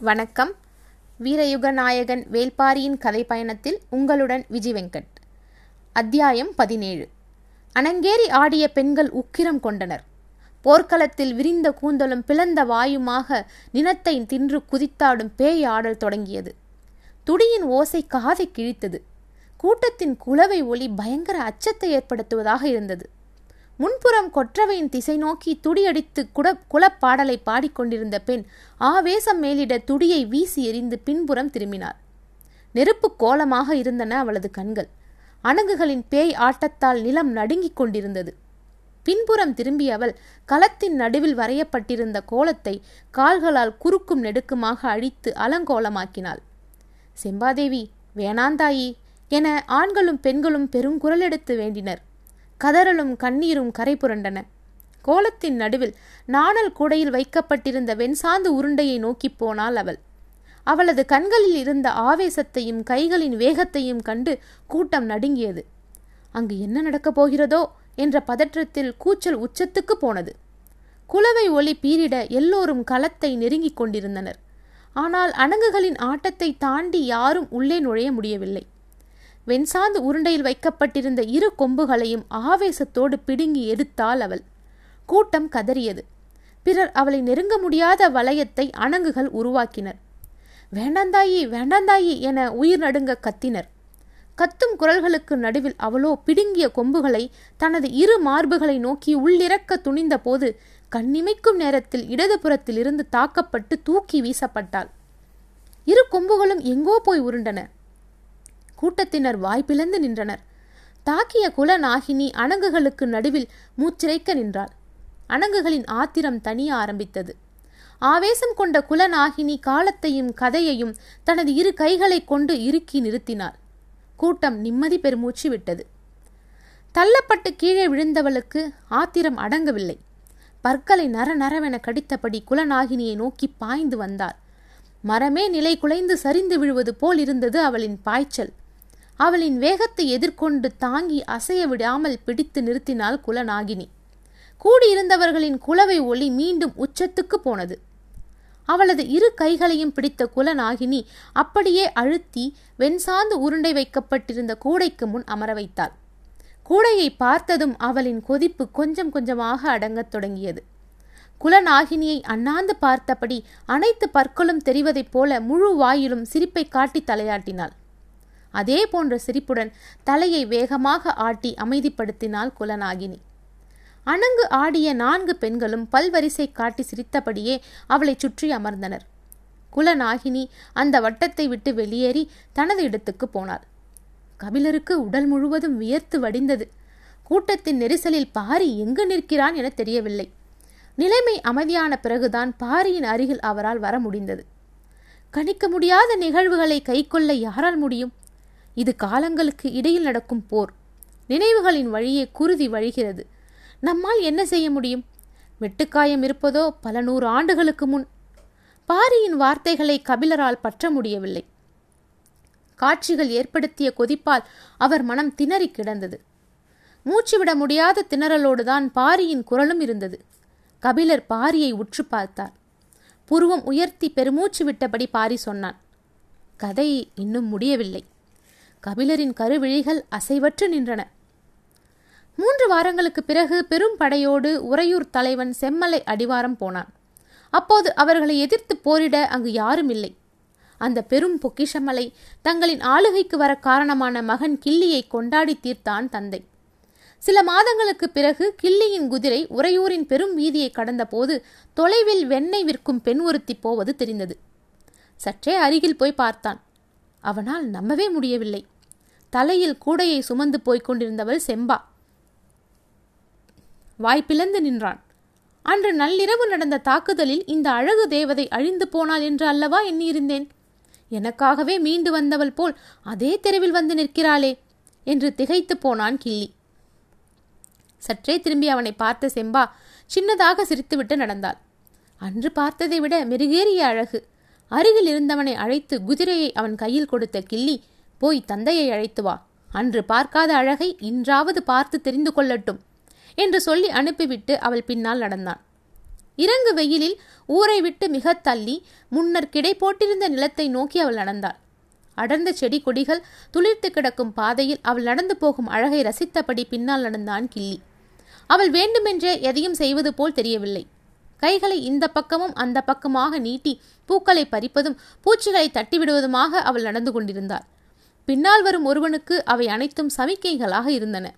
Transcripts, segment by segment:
வணக்கம். வீரயுக நாயகன் வேல்பாரியின் கதை பயணத்தில் உங்களுடன் விஜய் வெங்கட். அத்தியாயம் பதினேழு. அனங்கேறி ஆடிய பெண்கள் உக்கிரம் கொண்டனர். போர்க்களத்தில் விரிந்த கூந்தலும் பிளந்த வாயுமாக நினத்தை தின்று குதித்தாடும் பேய் ஆடல் தொடங்கியது. துடியின் ஓசை காதை கிழித்தது. கூட்டத்தின் குலவை ஒளி பயங்கர அச்சத்தை ஏற்படுத்துவதாக இருந்தது. முன்புறம் கொற்றவையின் திசை நோக்கி துடியடித்து குட குலப்பாடலை பாடிக்கொண்டிருந்த பெண் ஆவேசம் மேலிட துடியை வீசி எறிந்து பின்புறம் திரும்பினார் நெருப்பு கோலமாக இருந்தன அவளது கண்கள். அணங்குகளின் பேய் ஆட்டத்தால் நிலம் நடுங்கிக் கொண்டிருந்தது. பின்புறம் திரும்பிய அவள் களத்தின் நடுவில் வரையப்பட்டிருந்த கோலத்தை கால்களால் குறுக்கும் நெடுக்குமாக அழித்து அலங்கோலமாக்கினாள். செம்பாதேவி வேணாந்தாயி என ஆண்களும் பெண்களும் பெருங்குரல் எடுத்து வேண்டினர். கதறலும் கண்ணீரும் கரை புரண்டன கோலத்தின் நடுவில் நாணல் கூடையில் வைக்கப்பட்டிருந்த வெண்சாந்து உருண்டையை நோக்கிப் போனாள் அவள். அவளது கண்களில் இருந்த ஆவேசத்தையும் கைகளின் வேகத்தையும் கண்டு கூட்டம் நடுங்கியது. அங்கு என்ன நடக்கப் போகிறதோ என்ற பதற்றத்தில் கூச்சல் உச்சத்துக்கு போனது. குலவை ஒளி பீரிட எல்லோரும் களத்தை நெருங்கிக் கொண்டிருந்தனர். ஆனால் அணங்குகளின் ஆட்டத்தை தாண்டி யாரும் உள்ளே நுழைய முடியவில்லை. வெண்சாந்து உருண்டையில் வைக்கப்பட்டிருந்த இரு கொம்புகளையும் ஆவேசத்தோடு பிடுங்கி எடுத்தாள் அவள். கூட்டம் கதறியது. பிறர் அவளை நெருங்க முடியாத வளையத்தை அணங்குகள் உருவாக்கினர். வேண்டாந்தாயி வேண்டாந்தாயி என உயிர் நடுங்க கத்தினர். கத்தும் குரல்களுக்கு நடுவில் அவளோ பிடுங்கிய கொம்புகளை தனது இரு மார்புகளை நோக்கி உள்ளிறக்க துணிந்த போது கண்ணிமைக்கும் நேரத்தில் இடதுபுறத்திலிருந்து தாக்கப்பட்டு தூக்கி வீசப்பட்டாள். இரு கொம்புகளும் எங்கோ போய் உருண்டன. கூட்டத்தினர் வாய்ப்பிழந்து நின்றனர். தாக்கிய குலநாகினி அணங்குகளுக்கு நடுவில் மூச்சிறைக்க நின்றாள். அணங்குகளின் ஆத்திரம் தனிய ஆரம்பித்தது. ஆவேசம் கொண்ட குலநாகினி காலத்தையும் கதையையும் தனது இரு கைகளை கொண்டு இறுக்கி நிறுத்தினாள். கூட்டம் நிம்மதி பெருமூச்சு விட்டது. தள்ளப்பட்டு கீழே விழுந்தவளுக்கு ஆத்திரம் அடங்கவில்லை. பற்களை நர நரவென கடித்தபடி குலநாகினியை நோக்கி பாய்ந்து வந்தாள். மரமே நிலை குலைந்து சரிந்து விழுவது போல் இருந்தது அவளின் பாய்ச்சல். அவளின் வேகத்தை எதிர்கொண்டு தாங்கி அசைய விடாமல் பிடித்து நிறுத்தினாள் குலநாகினி. கூடியிருந்தவர்களின் குலவை ஒளி மீண்டும் உச்சத்துக்கு போனது. அவளது இரு கைகளையும் பிடித்த குலநாகினி அப்படியே அழுத்தி வெண்சாந்து உருண்டை வைக்கப்பட்டிருந்த கூடைக்கு முன் அமர வைத்தாள். கூடையை பார்த்ததும் அவளின் கொதிப்பு கொஞ்சம் கொஞ்சமாக அடங்கத் தொடங்கியது. குலநாகினியை அண்ணாந்து பார்த்தபடி அனைத்து பற்களும் தெரிவதைப் போல முழு வாயிலும் சிரிப்பை காட்டி தலையாட்டினாள். அதே போன்ற சிரிப்புடன் தலையை வேகமாக ஆட்டி அமைதிப்படுத்தினாள் குலநாகினி. அணங்கு ஆடிய நான்கு பெண்களும் பல்வரிசை காட்டி சிரித்தபடியே அவளை சுற்றி அமர்ந்தனர். குலநாகினி அந்த வட்டத்தை விட்டு வெளியேறி தனது இடத்துக்கு போனாள். கபிலருக்கு உடல் முழுவதும் வியர்த்து வடிந்தது. கூட்டத்தின் நெரிசலில் பாரி எங்கு நிற்கிறான் என தெரியவில்லை. நிலைமை அமைதியான பிறகுதான் பாரியின் அருகில் அவரால் வர முடிந்தது. கணிக்க முடியாத நிகழ்வுகளை கைக்கொள்ள யாரால் முடியும்? இது காலங்களுக்கு இடையில் நடக்கும் போர். நினைவுகளின் வழியே குருதி வழிகிறது. நம்மால் என்ன செய்ய முடியும்? வெட்டுக்காயம் இருப்பதோ பல நூறு ஆண்டுகளுக்கு முன். பாரியின் வார்த்தைகளை கபிலரால் பற்ற முடியவில்லை. காட்சிகள் ஏற்படுத்திய கொதிப்பால் அவர் மனம் திணறி கிடந்தது. மூச்சுவிட முடியாத திணறலோடுதான் பாரியின் குரலும் இருந்தது. கபிலர் பாரியை உற்று பார்த்தார். புருவம் உயர்த்தி பெருமூச்சு விட்டபடி பாரி சொன்னான் கதை இன்னும் முடியவில்லை. கபிலரின் கருவிழிகள் அசைவற்று நின்றன. மூன்று வாரங்களுக்கு பிறகு பெரும் படையோடு உறையூர் தலைவன் செம்மலை அடிவாரம் போனான். அப்போது அவர்களை எதிர்த்து போரிட அங்கு யாரும் இல்லை. அந்த பெரும் பொக்கிஷமலை தங்களின் ஆளுகைக்கு வர காரணமான மகன் கிள்ளியை கொண்டாடி தீர்த்தான் தந்தை. சில மாதங்களுக்கு பிறகு கிள்ளியின் குதிரை உறையூரின் பெரும் வீதியை கடந்தபோது தொலைவில் வெண்ணெய் விற்கும் பெண் ஒருத்தி போவது தெரிந்தது. சற்றே அருகில் போய் பார்த்தான். அவனால் நம்பவே முடியவில்லை. தலையில் கூடையை சுமந்து போய்க் கொண்டிருந்தவள் செம்பா. வாய்ப்பிழந்து நின்றான். அன்று நள்ளிரவு நடந்த தாக்குதலில் இந்த அழகு தேவதை அழிந்து போனாள் என்று அல்லவா எண்ணியிருந்தேன். எனக்காகவே மீண்டு வந்தவள் போல் அதே தெருவில் வந்து நிற்கிறாளே என்று திகைத்து போனான் கிள்ளி. சற்றே திரும்பி அவனை பார்த்த செம்பா சின்னதாக சிரித்துவிட்டு நடந்தாள். அன்று பார்த்ததை விட மெருகேறிய அழகு. அருகில் இருந்தவனை அழைத்து குதிரையை அவன் கையில் கொடுத்த கிள்ளி போய் தந்தையை அழைத்து வா. அன்று பார்க்காத அழகை இன்றாவது பார்த்து தெரிந்து கொள்ளட்டும் என்று சொல்லி அனுப்பிவிட்டு அவள் பின்னால் நடந்தான். இறங்கு வெயிலில் ஊரை விட்டு மிக தள்ளி முன்னர் கிடை போட்டிருந்த நிலத்தை நோக்கி அவள் நடந்தாள். அடர்ந்த செடி கொடிகள் துளிர்த்து கிடக்கும் பாதையில் அவள் நடந்து போகும் அழகை ரசித்தபடி பின்னால் நடந்தான் கிள்ளி. அவள் வேண்டுமென்றே எதையும் செய்வது போல் தெரியவில்லை. கைகளை இந்த பக்கமும் அந்த பக்கமாக நீட்டி பூக்களை பறிப்பதும் பூச்சிகளை தட்டிவிடுவதுமாக அவள் நடந்து கொண்டிருந்தாள். பின்னால் வரும் ஒருவனுக்கு அவை அனைத்தும் சமிக்கைகளாக இருந்தன.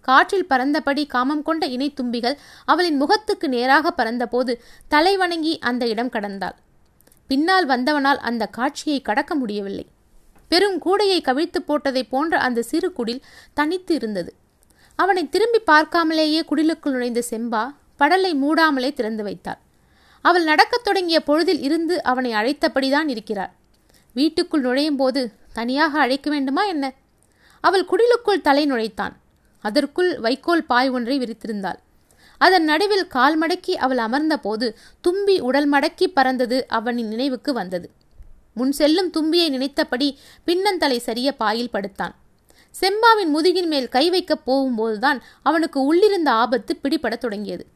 காற்றில் பறந்தபடி காமம் கொண்ட இணை தும்பிகள் அவளின் முகத்துக்கு நேராக பறந்தபோது தலை வணங்கி அந்த இடம் கடந்தாள். பின்னால் வந்தவனால் அந்த காட்சியை கடக்க முடியவில்லை. பெரும் கூடையை கவிழ்த்து போட்டதைப் போன்ற அந்த சிறு குடில் தனித்து இருந்தது. அவனை திரும்பி பார்க்காமலேயே குடிலுக்குள் நுழைந்த செம்பா படலை மூடாமலே திறந்து வைத்தாள். அவள் நடக்கத் தொடங்கிய பொழுதில் இருந்து அவனை அழைத்தபடிதான் இருக்கிறாள். வீட்டுக்குள் நுழையும் போது தனியாக அழைக்க வேண்டுமா என்ன? அவள் குடிலுக்குள் தலை நுழைத்தான். அதற்குள் வைக்கோல் பாய் ஒன்றை விரித்திருந்தாள். அதன் நடுவில் கால் மடக்கி அவள் அமர்ந்தபோது தும்பி உடல் மடக்கி பறந்தது அவனின் நினைவுக்கு வந்தது. முன் செல்லும் தும்பியை நினைத்தபடி பின்னந்தலை சரிய பாயில் படுத்தான். செம்பாவின் முதுகின் மேல் கை வைக்கப் போகும்போதுதான் அவனுக்கு உள்ளிருந்த ஆபத்து பிடிபடத் தொடங்கியது.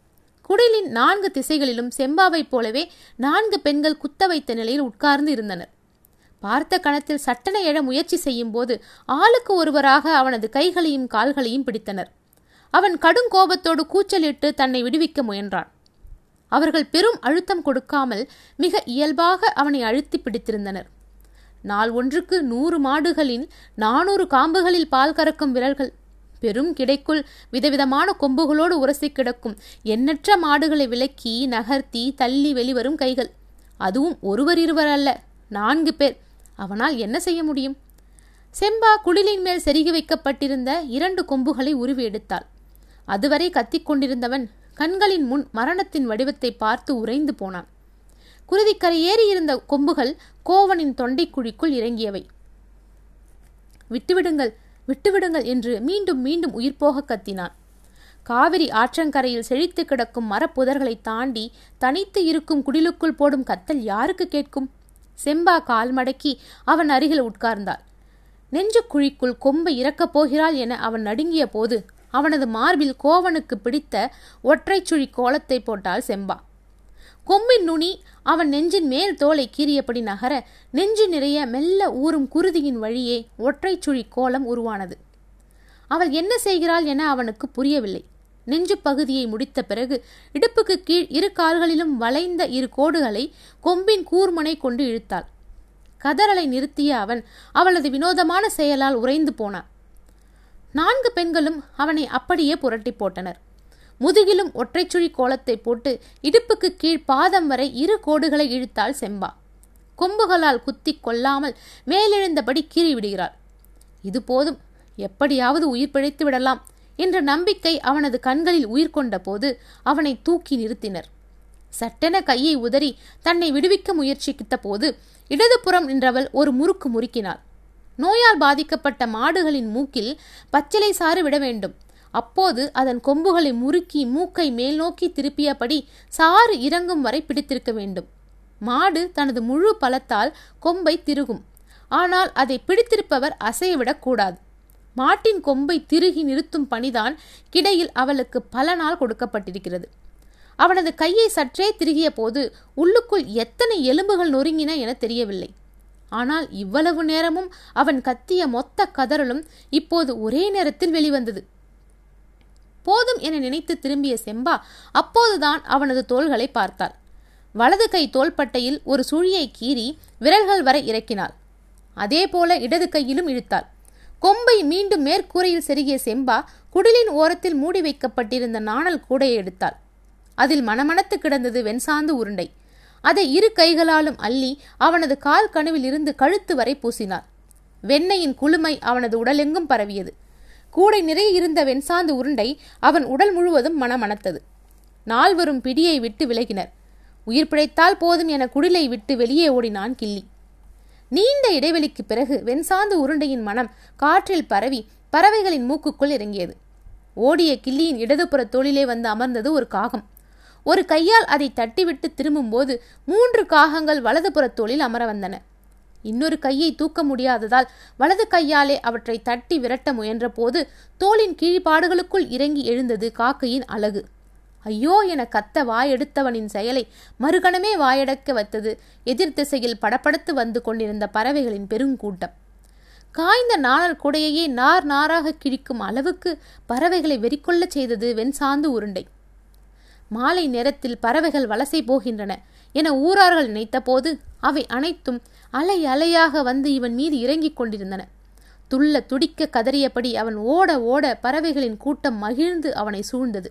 குடிலின் நான்கு திசைகளிலும் செம்பாவைப் போலவே நான்கு பெண்கள் குத்த வைத்த நிலையில் உட்கார்ந்து இருந்தனர். பார்த்த கணத்தில் சட்டனை எழ முயற்சி செய்யும் போது ஆளுக்கு ஒருவராக அவனது கைகளையும் கால்களையும் பிடித்தனர். அவன் கடும் கோபத்தோடு கூச்சலிட்டு தன்னை விடுவிக்க முயன்றான். அவர்கள் பெரும் அழுத்தம் கொடுக்காமல் மிக இயல்பாக அவனை அழுத்தி பிடித்திருந்தனர். நாள் ஒன்றுக்கு நூறு மாடுகளின் நானூறு காம்புகளில் பால் கறக்கும் விரல்கள் பெரும் கிடைக்குள் விதவிதமான கொம்புகளோடு உரசி கிடக்கும் எண்ணற்ற மாடுகளை விலக்கி நகர்த்தி தள்ளி வெளிவரும் கைகள். அதுவும் ஒருவர் இருவர் அல்ல நான்கு பேர். அவனால் என்ன செய்ய முடியும்? செம்பா குடிலின் மேல் செருகி வைக்கப்பட்டிருந்த இரண்டு கொம்புகளை உருவி எடுத்தாள். அதுவரை கத்திக் கொண்டிருந்தவன் கண்களின் முன் மரணத்தின் வடிவத்தை பார்த்து உறைந்து போனான். குருதிக்கரை ஏறி இருந்த கொம்புகள் கோவனின் தொண்டைக்குழிக்குள் இறங்கியவை. விட்டுவிடுங்கள் விட்டுவிடுங்கள் என்று மீண்டும் மீண்டும் உயிர் போக கத்தினான். காவிரி ஆற்றங்கரையில் செழித்து கிடக்கும் மரப்புதர்களை தாண்டி தனித்து இருக்கும் குடிலுக்குள் போடும் கத்தல் யாருக்கு கேட்கும்? செம்பா கால் மடக்கி அவன் அருகில் உட்கார்ந்தாள். நெஞ்சு குழிக்குள் கொம்பை இறக்கப் போகிறாள் என அவன் நடுங்கிய போது அவனது மார்பில் கோவனுக்கு பிடித்த ஒற்றைச்சுழி கோலத்தை போட்டாள் செம்பா. கொம்பின் நுனி அவன் நெஞ்சின் மேல் தோலை கீறியபடி நகர நெஞ்சு நிறைய மெல்ல ஊறும் குருதியின் வழியே ஒற்றைச்சுழி கோலம் உருவானது. அவள் என்ன செய்கிறாள் என அவனுக்கு புரியவில்லை. நெஞ்சு பகுதியை முடித்த பிறகு இடுப்புக்கு கீழ் இரு கால்களிலும் வளைந்த இரு கோடுகளை கொம்பின் கூர்மனை கொண்டு இழுத்தாள். கதறலை நிறுத்திய அவன் அவளது வினோதமான செயலால் உறைந்து போனான். நான்கு பெண்களும் அவனை அப்படியே புரட்டி போட்டனர். முதுகிலும் ஒற்றைச்சுழி கோலத்தை போட்டு இடுப்புக்கு கீழ் பாதம் வரை இரு கோடுகளை இழுத்தாள் செம்பா. கொம்புகளால் குத்தி கொல்லாமல் மேலெழுந்தபடி கீறி விடுகிறாள் இது போதும் எப்படியாவது உயிர் பிழைத்து விடலாம். என்ற நம்பிக்கை அவனது கண்களில் உயிர் கொண்ட போது அவனை தூக்கி நிறுத்தினர். சட்டென கையை உதறி தன்னை விடுவிக்க முயற்சித்த போது இடதுபுறம் நின்றவள் ஒரு முறுக்கு முறுக்கினாள். நோயால் பாதிக்கப்பட்ட மாடுகளின் மூக்கில் பச்சிலை சாறு விட வேண்டும். அப்போது அதன் கொம்புகளை முறுக்கி மூக்கை மேல் நோக்கி திருப்பியபடி சாறு இறங்கும் வரை பிடித்திருக்க வேண்டும். மாடு தனது முழு பலத்தால் கொம்பை திருகும். ஆனால் அதை பிடித்திருப்பவர் அசையவிடக்கூடாது மாட்டின் கொம்பை திருகி நிறுத்தும் பணிதான் கிடையில் அவளுக்கு பல நாள் கொடுக்கப்பட்டிருக்கிறது. அவனது கையை சற்றே திருகிய போது உள்ளுக்குள் எத்தனை எலும்புகள் நொறுங்கின என தெரியவில்லை. ஆனால் இவ்வளவு நேரமும் அவன் கத்திய மொத்த கதறலும் இப்போது ஒரே நேரத்தில் வெளிவந்தது. போதும் என நினைத்து திரும்பிய செம்பா அப்போதுதான் அவனது தோள்களை பார்த்தாள். வலது கை தோள்பட்டையில் ஒரு சுழியை கீறி விரல்கள் வரை இறக்கினாள். அதே போல இடது கையிலும் இழுத்தாள். கொம்பை மீண்டும் மேற்கூரையில் செருகிய செம்பா குடிலின் ஓரத்தில் மூடி வைக்கப்பட்டிருந்த நாணல் கூடையை எடுத்தாள். அதில் மணமணத்து கிடந்தது வெண்சாந்து உருண்டை. அதை இரு கைகளாலும் அள்ளி அவனது கால் கணுவில் இருந்து கழுத்து வரை பூசினார் வெண்ணையின் குளுமை அவனது உடலெங்கும் பரவியது. கூடை நிறைய இருந்த வெண்சாந்து உருண்டை அவன் உடல் முழுவதும் மனமணத்தது நால்வரும் பிடியை விட்டு விலகினர். உயிர் பிழைத்தால் போதும் என குடிலை விட்டு வெளியே ஓடினான் கிள்ளி. நீண்ட இடைவெளிக்கு பிறகு வெண்சாந்து உருண்டையின் மனம் காற்றில் பரவி பறவைகளின் மூக்குக்குள் இறங்கியது. ஓடிய கிள்ளியின் இடதுபுற தோளிலே வந்து அமர்ந்தது ஒரு காகம். ஒரு கையால் அதை தட்டிவிட்டு திரும்பும்போது மூன்று காகங்கள் வலதுபுற தோளில் அமர வந்தன. இன்னொரு கையை தூக்க முடியாததால் வலது கையாலே அவற்றை தட்டி விரட்ட முயன்றபோது தோளின் கீழ்ப்பாடுகளுக்குள் இறங்கி எழுந்தது காக்கையின் அழகு. ஐயோ என கத்த வாயெடுத்தவனின் செயலை மறுகணமே வாயடக்க வைத்தது. எதிர் திசையில் படப்படுத்து வந்து கொண்டிருந்த பறவைகளின் பெருங்கூட்டம். காய்ந்த நாணல் குடையையே நார் நாராக கிழிக்கும் அளவுக்கு பறவைகளை வெறிக்கொள்ளச் செய்தது வெண்சாந்து உருண்டை. மாலை நேரத்தில் பறவைகள் வலசை போகின்றன என ஊரார்கள் நினைத்தபோது அவை அனைத்தும் அலை அலையாக வந்து இவன் மீது இறங்கிக் கொண்டிருந்தன. துள்ள துடிக்க கதறியபடி அவன் ஓட ஓட பறவைகளின் கூட்டம் மகிழ்ந்து அவனை சூழ்ந்தது.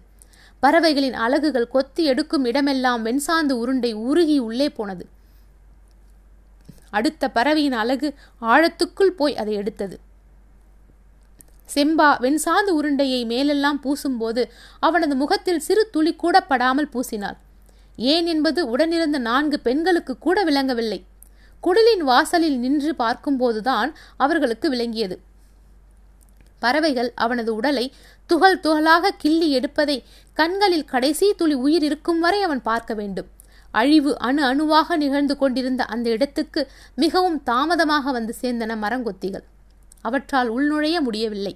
பறவைகளின் அலகுகள் கொத்தி எடுக்கும் இடமெல்லாம் வெண்சாந்து உருண்டை உருகி உள்ளே போனது. அடுத்த பறவையின் அலகு ஆழத்துக்குள் போய் அதை எடுத்தது. செம்பா வெண்சாந்து உருண்டையை மேலெல்லாம் பூசும்போது அவனது முகத்தில் சிறு துளி கூட படாமல் பூசினாள். ஏன் என்பது உடனிருந்த நான்கு பெண்களுக்கு கூட விளங்கவில்லை. குடலின் வாசலில் நின்று பார்க்கும்போதுதான் அவர்களுக்கு விளங்கியது. பறவைகள் அவனது உடலை துகள் துகளாக கிள்ளி எடுப்பதை கண்களில் கடைசி துளி உயிர் இருக்கும் வரை அவன் பார்க்க வேண்டும். அழிவு அணு அணுவாக நிகழ்ந்து கொண்டிருந்த அந்த இடத்துக்கு மிகவும் தாமதமாக வந்து சேர்ந்தன மரங்கொத்திகள். அவற்றால் உள்நுழைய முடியவில்லை.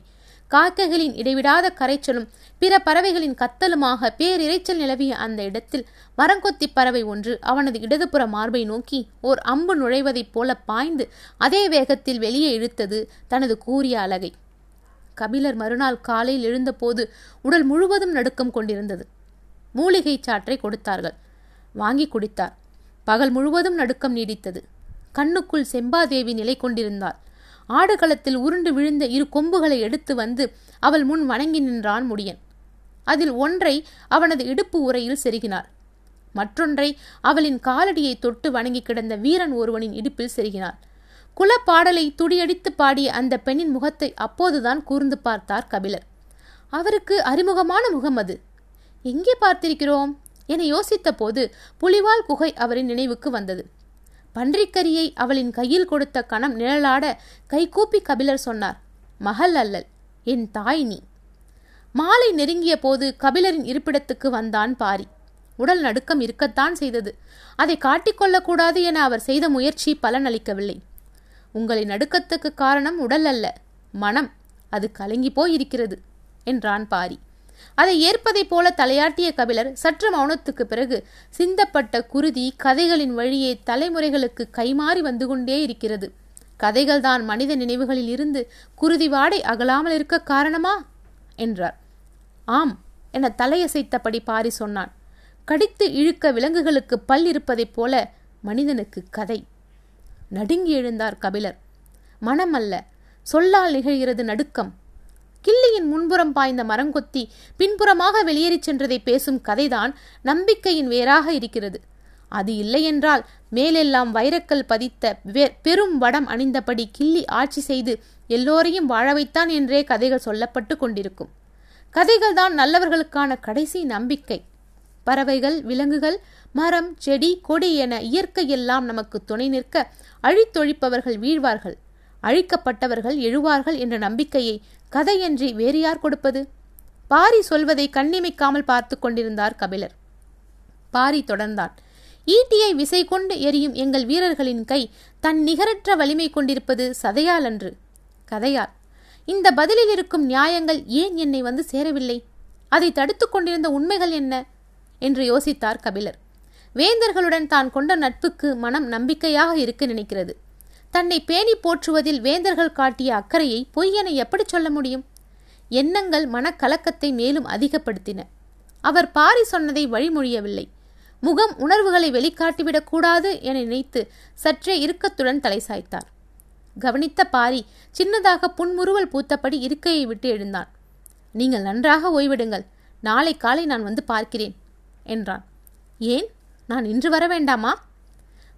காக்கைகளின் இடைவிடாத கரைச்சலும் பிற பறவைகளின் கத்தலுமாக பேரிரைச்சல் நிலவிய அந்த இடத்தில் மரங்கொத்தி பறவை ஒன்று அவனது இடதுபுற மார்பை நோக்கி ஓர் அம்பு நுழைவதைப் போல பாய்ந்து அதே வேகத்தில் வெளியே இழுத்தது தனது கூறிய அலகை கபிலர் மறுநாள் காலையில் எழுந்தபோது உடல் முழுவதும் நடுக்கம் கொண்டிருந்தது. மூலிகை சாற்றை கொடுத்தார்கள். வாங்கி குடித்தார். பகல் முழுவதும் நடுக்கம் நீடித்தது. கண்ணுக்குள் செம்பாதேவி நிலை கொண்டிருந்தாள். ஆடுகளத்தில் உருண்டு விழுந்த இரு கொம்புகளை எடுத்து வந்து அவள் முன் வணங்கி நின்றான் முடியன். அதில் ஒன்றை அவனது இடுப்பு உரையில் செருகினார் மற்றொன்றை அவளின் காலடியை தொட்டு வணங்கி கிடந்த வீரன் ஒருவனின் இடுப்பில் செருகினார் குலப்பாடலை துடியடித்து பாடிய அந்த பெண்ணின் முகத்தை அப்போதுதான் கூர்ந்து பார்த்தார் கபிலர். அவருக்கு அறிமுகமான முகம் அது. எங்கே பார்த்திருக்கிறோம்? என யோசித்த போது புலிவால் குகை அவரின் நினைவுக்கு வந்தது. பன்றிக்கரியை அவளின் கையில் கொடுத்த கணம் நிழலாட கைகூப்பி கபிலர் சொன்னார் மகள் அல்லல் என் தாய் நீ. மாலை நெருங்கிய போது கபிலரின் இருப்பிடத்துக்கு வந்தான் பாரி. உடல் நடுக்கம் இருக்கத்தான் செய்தது. அதை காட்டிக்கொள்ளக்கூடாது என அவர் செய்த முயற்சி பலனளிக்கவில்லை. உங்களின் நடுக்கத்துக்கு காரணம் உடல் அல்ல மனம். அது கலங்கி போய் இருக்கிறது என்றான் பாரி. அதை ஏற்பதைப் போல தலையாட்டிய கபிலர் சற்று மௌனத்துக்கு பிறகு சிந்தப்பட்ட குருதி கதைகளின் வழியே தலைமுறைகளுக்கு கைமாறி வந்து கொண்டே இருக்கிறது. கதைகள்தான் மனித நினைவுகளில் இருந்து குருதி வாடை அகலாமல் இருக்க காரணமா? என்றார். ஆம் என தலையசைத்தபடி பாரி சொன்னான். கடித்து இழுக்க விலங்குகளுக்கு பல் இருப்பதைப் போல மனிதனுக்கு கதை. நடுங்கி எழுந்தார் கபிலர். மனம் அல்ல சொல்லால் நிகழ்கிறது நடுக்கம். கிள்ளியின் முன்புறம் பாய்ந்த மரங்கொத்தி பின்புறமாக வெளியேறிச் சென்றதை பேசும் கதைதான் நம்பிக்கையின் வேறாக இருக்கிறது. அது இல்லையென்றால் மேலெல்லாம் வைரக்கல் பதித்த பெரும் வடம் அணிந்தபடி கிள்ளி ஆட்சி செய்து எல்லோரையும் வாழ வைத்தான் என்றே கதைகள் சொல்லப்பட்டு கொண்டிருக்கும். கதைகள் தான் நல்லவர்களுக்கான கடைசி நம்பிக்கை. பறவைகள் விலங்குகள் மரம் செடி கொடி என இயற்கையெல்லாம் நமக்கு துணை நிற்க அழித்தொழிப்பவர்கள் வீழ்வார்கள். அழிக்கப்பட்டவர்கள் எழுவார்கள் என்ற நம்பிக்கையை கதையன்றி வேறு யார் கொடுப்பது? பாரி சொல்வதை கண்ணிமைக்காமல் பார்த்து கொண்டிருந்தார் கபிலர். பாரி தொடர்ந்தான். ஈட்டியை விசை கொண்டு எரியும் எங்கள் வீரர்களின் கை தன் நிகரற்ற வலிமை கொண்டிருப்பது சதையால் அன்று கதையால் இந்த பதிலில் இருக்கும் நியாயங்கள் ஏன் என்னை வந்து சேரவில்லை? அதை தடுத்துக் கொண்டிருந்த உண்மைகள் என்ன? என்று யோசித்தார் கபிலர். வேந்தர்களுடன் தான் கொண்ட நட்புக்கு மனம் நம்பிக்கையாக இருக்க நினைக்கிறது. தன்னை பேணி போற்றுவதில் வேந்தர்கள் காட்டிய அக்கறையை பொய்யென எப்படி சொல்ல முடியும்? எண்ணங்கள் மனக்கலக்கத்தை மேலும் அதிகப்படுத்தின. அவர் பாரி சொன்னதை வழிமொழியவில்லை. முகம் உணர்வுகளை வெளிக்காட்டிவிடக்கூடாது என நினைத்து சற்றே இறுக்கத்துடன் தலை சாய்த்தார். கவனித்த பாரி சின்னதாக புன்முறுவல் பூத்தபடி இருக்கையை விட்டு எழுந்தான். நீங்கள் நன்றாக ஓய்விடுங்கள். நாளை காலை நான் வந்து பார்க்கிறேன் என்றான். ஏன்? நான் இன்று வர வேண்டாமா?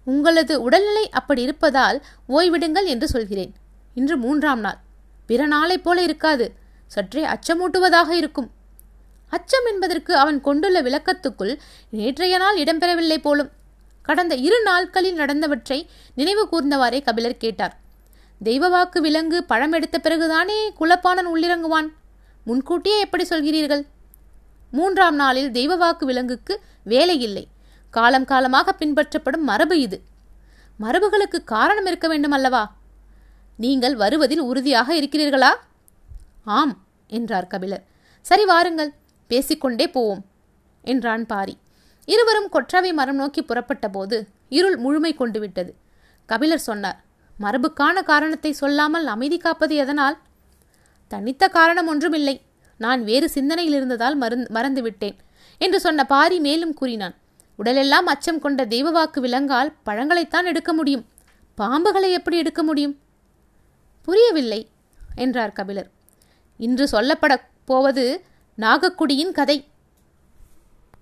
உங்களது உடல்நிலை அப்படி இருப்பதால் ஓய்விடுங்கள் என்று சொல்கிறேன். இன்று மூன்றாம் நாள். பிற நாளைப் போல இருக்காது. சற்றே அச்சமூட்டுவதாக இருக்கும். அச்சம் என்பதற்கு அவன் கொண்டுள்ள விளக்கத்துக்குள் நேற்றைய நாள் இடம்பெறவில்லை போலும். கடந்த இரு நாட்களில் நடந்தவற்றை நினைவு கூர்ந்தவாறே கபிலர் கேட்டார். தெய்வவாக்கு விலங்கு பழம் எடுத்த பிறகுதானே குலப்பானன் உள்ளிறங்குவான்? முன்கூட்டியே எப்படி சொல்கிறீர்கள்? மூன்றாம் நாளில் தெய்வவாக்கு விலங்குக்கு வேலை இல்லை காலம் காலமாக பின்பற்றப்படும் மரபு இது. மரபுகளுக்கு காரணம் இருக்க வேண்டும் அல்லவா? நீங்கள் வருவதில் உறுதியாக இருக்கிறீர்களா? ஆம் என்றார் கபிலர். சரி வாருங்கள் பேசிக்கொண்டே போவோம் என்றான் பாரி. இருவரும் கொற்றவை மரம் நோக்கி புறப்பட்ட போது இருள் முழுமை கொண்டு விட்டது கபிலர் சொன்னார் மரபுக்கான காரணத்தை சொல்லாமல் அமைதி காப்பது எதனால்? தனித்த காரணம் ஒன்றுமில்லை. நான் வேறு சிந்தனையில் இருந்ததால் மறந்து மறந்துவிட்டேன் என்று சொன்ன பாரி மேலும் கூறினான். உடலெல்லாம் அச்சம் கொண்ட தெய்வவாக்கு விலங்கால் பழங்களைத்தான் எடுக்க முடியும். பாம்புகளை எப்படி எடுக்க முடியும்? புரியவில்லை என்றார் கபிலர். இன்று சொல்லப்பட போவது நாகக்குடியின் கதை.